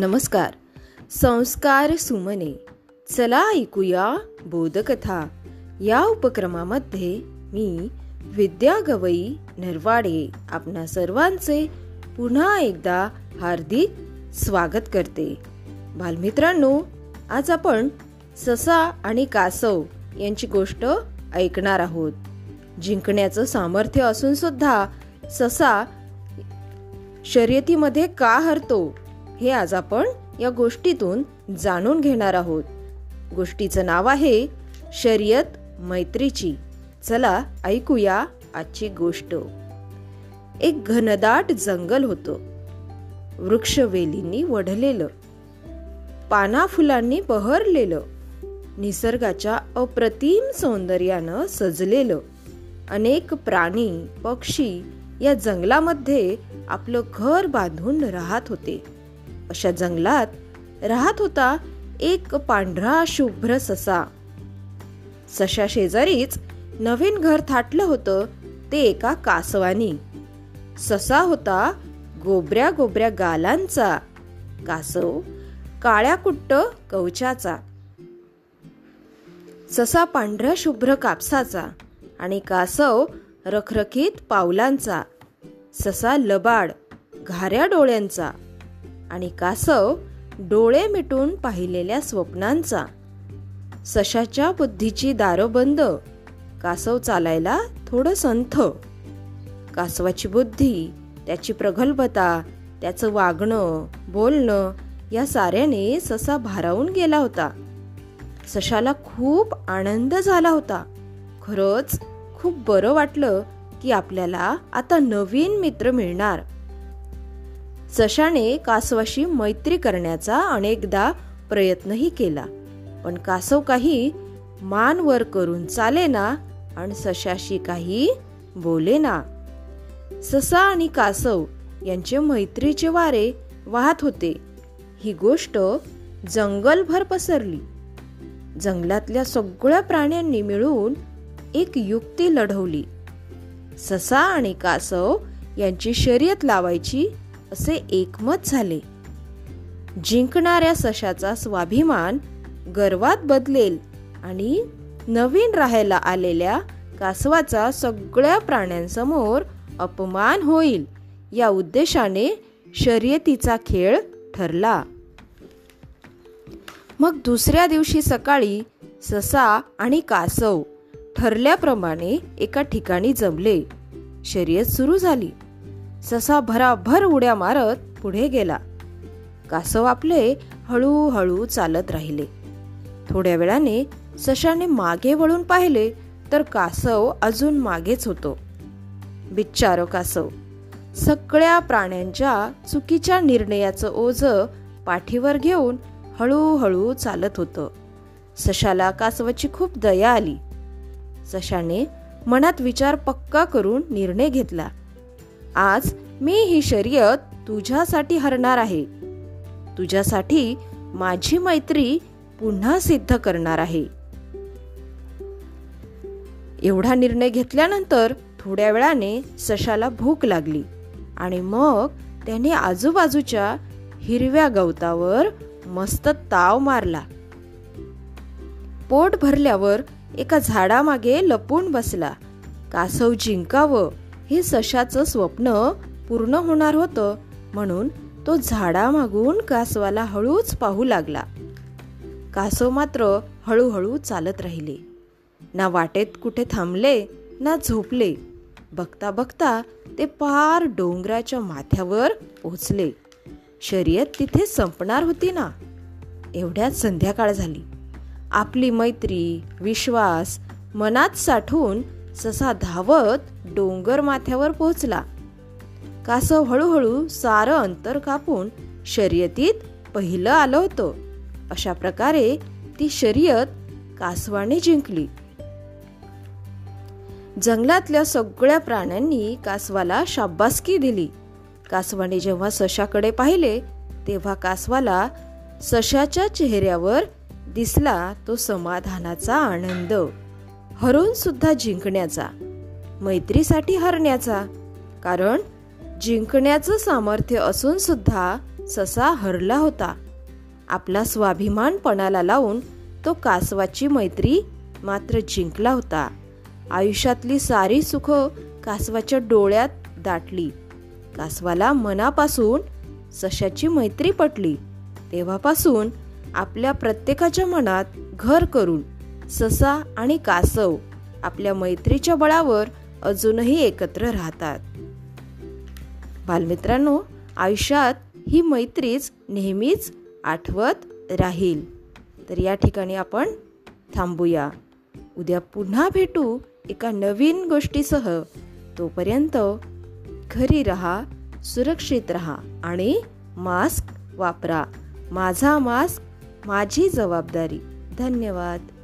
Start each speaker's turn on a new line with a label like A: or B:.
A: नमस्कार. संस्कार सुमने. चला ऐकूया बोधकथा. या उपक्रमामध्ये मी विद्या गवई नरवाडे आपणा सर्वांचे पुन्हा एकदा हार्दिक स्वागत करते. बालमित्रांनो आज आपण ससा आणि कासव यांची गोष्ट ऐकणार आहोत. जिंकण्याचं सामर्थ्य असून सुद्धा ससा शर्यतीमध्ये का हरतो हे आज आपण या गोष्टीतून जाणून घेणार आहोत. गोष्टीचं नाव आहे शर्यत मैत्रीची. चला ऐकूया आजची गोष्ट. एक घनदाट जंगल होतं. वृक्षवेलींनी वढलेलं. पाना फुलांनी बहरलेलं. निसर्गाच्या अप्रतिम सौंदर्यानं सजलेलं. अनेक प्राणी पक्षी या जंगलामध्ये आपलं घर बांधून राहत होते. अशा जंगलात राहत होता एक पांढरा शुभ्र ससा. सशा शेजारीच नवीन घर थाटलं होतं ते एका कासवानी. ससा होता गोबऱ्या गोबऱ्या गालांचा. कासव काळ्या कुट्ट कवचाचा. ससा पांढऱ्या शुभ्र कापसाचा आणि कासव रखरखीत पावलांचा. ससा लबाड घाऱ्या डोळ्यांचा. आणि कासव डोळे मिटून पाहिलेल्या स्वप्नांचा. सशाच्या बुद्धीची दारोबंद कासव चालायला थोडं संथ. कासवाची बुद्धी त्याची प्रगल्भता त्याचं वागणं बोलणं या साऱ्याने ससा भारावून गेला होता. सशाला खूप आनंद झाला होता. खरंच खूप बरं वाटलं की आपल्याला आता नवीन मित्र मिळणार. सशाने कासवाशी मैत्री करण्याचा अनेकदा प्रयत्नही केला. पण कासव काही मान वर करून चाले ना आणि सशाशी काही बोले ना. ससा आणि कासव यांचे मैत्रीचे वारे वाहत होते. ही गोष्ट जंगलभर पसरली. जंगलातल्या सगळ्या प्राण्यांनी मिळून एक युक्ती लढवली. ससा आणि कासव यांची शर्यत लावायची असे एकमत झाले. जिंकणाऱ्या सशाचा स्वाभिमान गर्वात बदलेल आणि नवीन राहायला आलेल्या कासवाचा सगळ्या प्राण्यांसमोर अपमान होईल या उद्देशाने शर्यतीचा खेळ ठरला. मग दुसऱ्या दिवशी सकाळी ससा आणि कासव ठरल्याप्रमाणे एका ठिकाणी जमले. शर्यत सुरू झाली. ससा भराभर उड्या मारत पुढे गेला. कासव आपले हळूहळू चालत राहिले. थोड्या वेळाने सशाने मागे वळून पाहिले तर कासव अजून मागेच होतो. बिच्चारो कासव सगळ्या प्राण्यांच्या चुकीच्या निर्णयाचं ओझ पाठीवर घेऊन हळूहळू चालत होतं. सशाला कासवाची खूप दया आली. सशाने मनात विचार पक्का करून निर्णय घेतला. आज मी ही शर्यत तुझ्यासाठी हरणार आहे. तुझ्यासाठी माझी मैत्री पुन्हा सिद्ध करणार आहे. एवढा निर्णय घेतल्यानंतर थोड्या वेळाने सशाला भूक लागली आणि मग त्याने आजूबाजूच्या हिरव्या गवतावर मस्त ताव मारला. पोट भरल्यावर एका झाडामागे लपून बसला. कासव जिंकावं हे सशाचं स्वप्न पूर्ण होणार होतं म्हणून तो झाडामागून कासवाला हळूच पाहू लागला. कासव मात्र हळूहळू चालत राहिले. ना वाटेत कुठे थांबले ना झोपले. बघता बघता ते पार डोंगराच्या माथ्यावर पोचले शर्यत तिथे संपणार होती ना? एवढ्यात संध्याकाळ झाली. आपली मैत्री विश्वास मनात साठवून ससा धावत डोंगर माथ्यावर पोहोचला. कासव हळूहळू सारं अंतर कापून शर्यतीत पहिलं आलं होतं. अशा प्रकारे ती शर्यत कासवाने जिंकली. जंगलातल्या सगळ्या प्राण्यांनी कासवाला शाब्बासकी दिली. कासवाने जेव्हा सशाकडे पाहिले तेव्हा कासवाला सशाच्या चेहऱ्यावर दिसला तो समाधानाचा आनंद. हरून सुद्धा जिंकण्याचा मैत्रीसाठी हरण्याचा. कारण जिंकण्याचं सामर्थ्य असून सुद्धा ससा हरला होता. आपला स्वाभिमान पणाला लावून तो कासवाची मैत्री मात्र जिंकला होता. आयुष्यातली सारी सुख कासवाच्या डोळ्यात दाटली. कासवाला मनापासून सशाची मैत्री पटली. तेव्हापासून आपल्या प्रत्येकाच्या मनात घर करून ससा आणि कासव आपल्या मैत्रीच्या बळावर अजूनही एकत्र राहतात. बालमित्रांनो आयुष्यात ही मैत्रीच नेहमीच आठवत राहील. तर या ठिकाणी आपण थांबूया. उद्या पुन्हा भेटू एका नवीन गोष्टीसह. तोपर्यंत घरी रहा सुरक्षित रहा आणि मास्क वापरा. माझा मास्क माझी जबाबदारी. धन्यवाद.